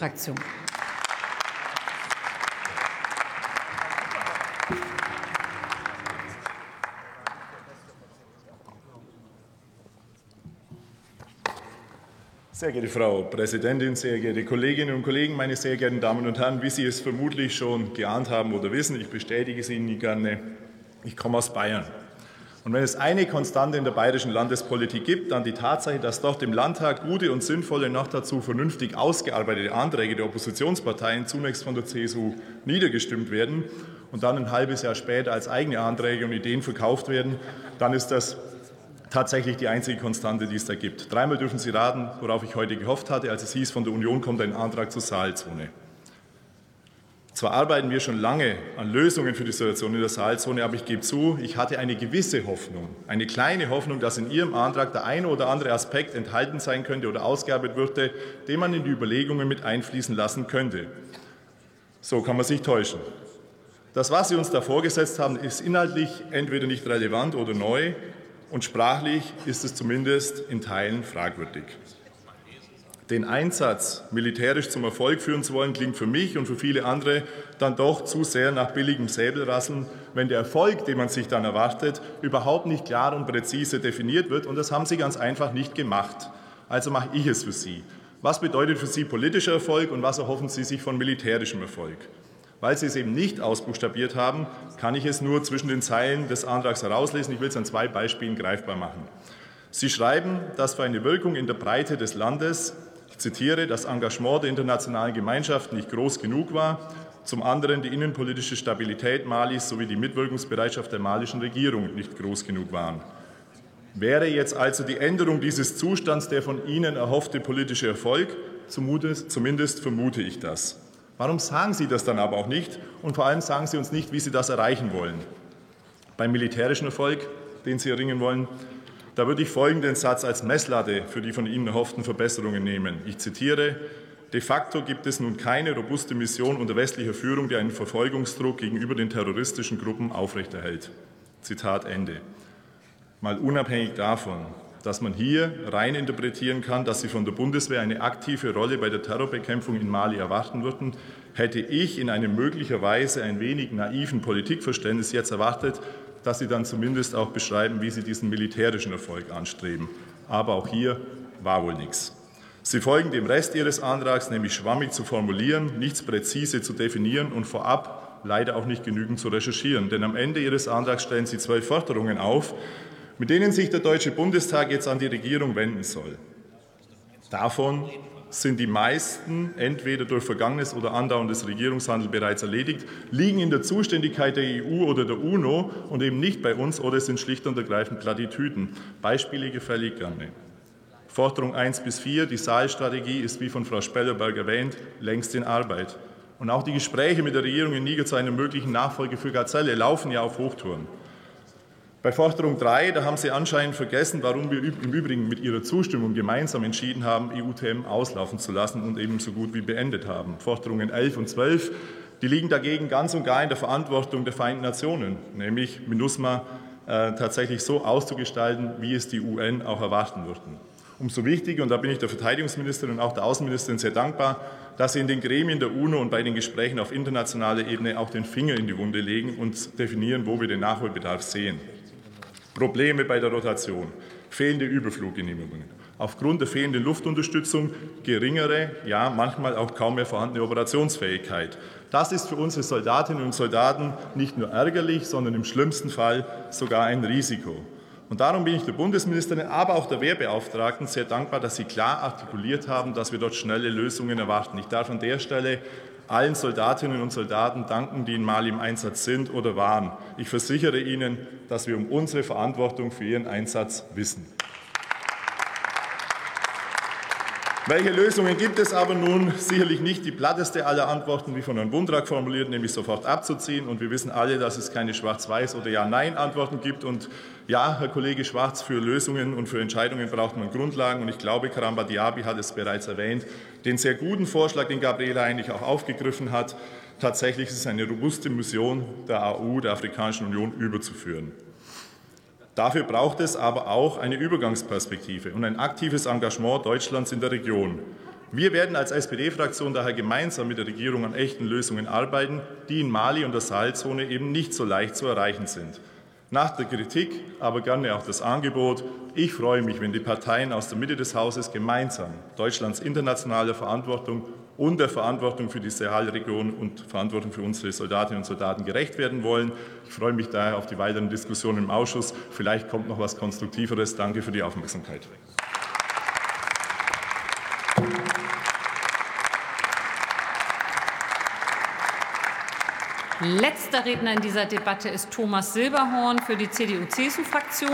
Fraktion. Sehr geehrte Frau Präsidentin, sehr geehrte Kolleginnen und Kollegen, meine sehr geehrten Damen und Herren, wie Sie es vermutlich schon geahnt haben oder wissen, ich bestätige es Ihnen gerne, ich komme aus Bayern. Und wenn es eine Konstante in der bayerischen Landespolitik gibt, dann die Tatsache, dass dort im Landtag gute und sinnvolle, noch dazu vernünftig ausgearbeitete Anträge der Oppositionsparteien zunächst von der CSU niedergestimmt werden und dann ein halbes Jahr später als eigene Anträge und Ideen verkauft werden, dann ist das tatsächlich die einzige Konstante, die es da gibt. Dreimal dürfen Sie raten, worauf ich heute gehofft hatte, als es hieß, von der Union kommt ein Antrag zur Saalzone. Zwar arbeiten wir schon lange an Lösungen für die Situation in der Saalzone, aber ich gebe zu, ich hatte eine gewisse Hoffnung, eine kleine Hoffnung, dass in Ihrem Antrag der eine oder andere Aspekt enthalten sein könnte oder ausgearbeitet würde, den man in die Überlegungen mit einfließen lassen könnte. So kann man sich täuschen. Das, was Sie uns da vorgesetzt haben, ist inhaltlich entweder nicht relevant oder neu und sprachlich ist es zumindest in Teilen fragwürdig. Den Einsatz militärisch zum Erfolg führen zu wollen, klingt für mich und für viele andere dann doch zu sehr nach billigem Säbelrasseln, wenn der Erfolg, den man sich dann erwartet, überhaupt nicht klar und präzise definiert wird. Und das haben Sie ganz einfach nicht gemacht. Also mache ich es für Sie. Was bedeutet für Sie politischer Erfolg und was erhoffen Sie sich von militärischem Erfolg? Weil Sie es eben nicht ausbuchstabiert haben, kann ich es nur zwischen den Zeilen des Antrags herauslesen. Ich will es an zwei Beispielen greifbar machen. Sie schreiben, dass für eine Wirkung in der Breite des Landes, ich zitiere, das Engagement der internationalen Gemeinschaft nicht groß genug war, zum anderen die innenpolitische Stabilität Malis sowie die Mitwirkungsbereitschaft der malischen Regierung nicht groß genug waren. Wäre jetzt also die Änderung dieses Zustands der von Ihnen erhoffte politische Erfolg? Zumindest vermute ich das. Warum sagen Sie das dann aber auch nicht? Und vor allem sagen Sie uns nicht, wie Sie das erreichen wollen. Beim militärischen Erfolg, den Sie erringen wollen, da würde ich folgenden Satz als Messlatte für die von Ihnen erhofften Verbesserungen nehmen. Ich zitiere, De facto gibt es nun keine robuste Mission unter westlicher Führung, die einen Verfolgungsdruck gegenüber den terroristischen Gruppen aufrechterhält. Zitat Ende. Mal unabhängig davon, dass man hier rein interpretieren kann, dass sie von der Bundeswehr eine aktive Rolle bei der Terrorbekämpfung in Mali erwarten würden, hätte ich in einem möglicherweise ein wenig naiven Politikverständnis jetzt erwartet, dass Sie dann zumindest auch beschreiben, wie Sie diesen militärischen Erfolg anstreben. Aber auch hier war wohl nichts. Sie folgen dem Rest Ihres Antrags, nämlich schwammig zu formulieren, nichts präzise zu definieren und vorab leider auch nicht genügend zu recherchieren. Denn am Ende Ihres Antrags stellen Sie zwölf Forderungen auf, mit denen sich der Deutsche Bundestag jetzt an die Regierung wenden soll. Davon sind die meisten entweder durch vergangenes oder andauerndes Regierungshandel bereits erledigt, liegen in der Zuständigkeit der EU oder der UNO und eben nicht bei uns oder sind schlicht und ergreifend Plattitüden. Beispiele gefällig gerne. Forderung 1 bis 4, die Saalstrategie ist, wie von Frau Spellerberg erwähnt, längst in Arbeit. Und auch die Gespräche mit der Regierung in Niger zu einer möglichen Nachfolge für Gazelle laufen ja auf Hochtouren. Bei Forderung 3, da haben Sie anscheinend vergessen, warum wir im Übrigen mit Ihrer Zustimmung gemeinsam entschieden haben, EUTM auslaufen zu lassen und eben so gut wie beendet haben. Forderungen 11 und 12, die liegen dagegen ganz und gar in der Verantwortung der Vereinten Nationen, nämlich MINUSMA äh, tatsächlich so auszugestalten, wie es die UN auch erwarten würden. Umso wichtiger, und da bin ich der Verteidigungsministerin und auch der Außenministerin sehr dankbar, dass sie in den Gremien der UNO und bei den Gesprächen auf internationaler Ebene auch den Finger in die Wunde legen und definieren, wo wir den Nachholbedarf sehen. Probleme bei der Rotation, fehlende Überfluggenehmigungen, aufgrund der fehlenden Luftunterstützung geringere, ja manchmal auch kaum mehr vorhandene Operationsfähigkeit. Das ist für unsere Soldatinnen und Soldaten nicht nur ärgerlich, sondern im schlimmsten Fall sogar ein Risiko. Und darum bin ich der Bundesministerin, aber auch der Wehrbeauftragten sehr dankbar, dass sie klar artikuliert haben, dass wir dort schnelle Lösungen erwarten. Ich darf an der Stelle allen Soldatinnen und Soldaten danken, die in Mali im Einsatz sind oder waren. Ich versichere Ihnen, dass wir um unsere Verantwortung für Ihren Einsatz wissen. Welche Lösungen gibt es aber nun? Sicherlich nicht die platteste aller Antworten, wie von Herrn Bundrak formuliert, nämlich sofort abzuziehen. Und wir wissen alle, dass es keine Schwarz-Weiß- oder Ja-Nein-Antworten gibt. Und ja, Herr Kollege Schwarz, für Lösungen und für Entscheidungen braucht man Grundlagen. Und ich glaube, Karamba Diaby hat es bereits erwähnt, den sehr guten Vorschlag, den Gabriela eigentlich auch aufgegriffen hat. Tatsächlich ist es eine robuste Mission der AU, der Afrikanischen Union, überzuführen. Dafür braucht es aber auch eine Übergangsperspektive und ein aktives Engagement Deutschlands in der Region. Wir werden als SPD-Fraktion daher gemeinsam mit der Regierung an echten Lösungen arbeiten, die in Mali und der Sahelzone eben nicht so leicht zu erreichen sind. Nach der Kritik aber gerne auch das Angebot. Ich freue mich, wenn die Parteien aus der Mitte des Hauses gemeinsam Deutschlands internationale Verantwortung und der Verantwortung für die Sahelregion und Verantwortung für unsere Soldatinnen und Soldaten gerecht werden wollen. Ich freue mich daher auf die weiteren Diskussionen im Ausschuss. Vielleicht kommt noch etwas Konstruktiveres. Danke für die Aufmerksamkeit. Letzter Redner in dieser Debatte ist Thomas Silberhorn für die CDU-CSU-Fraktion.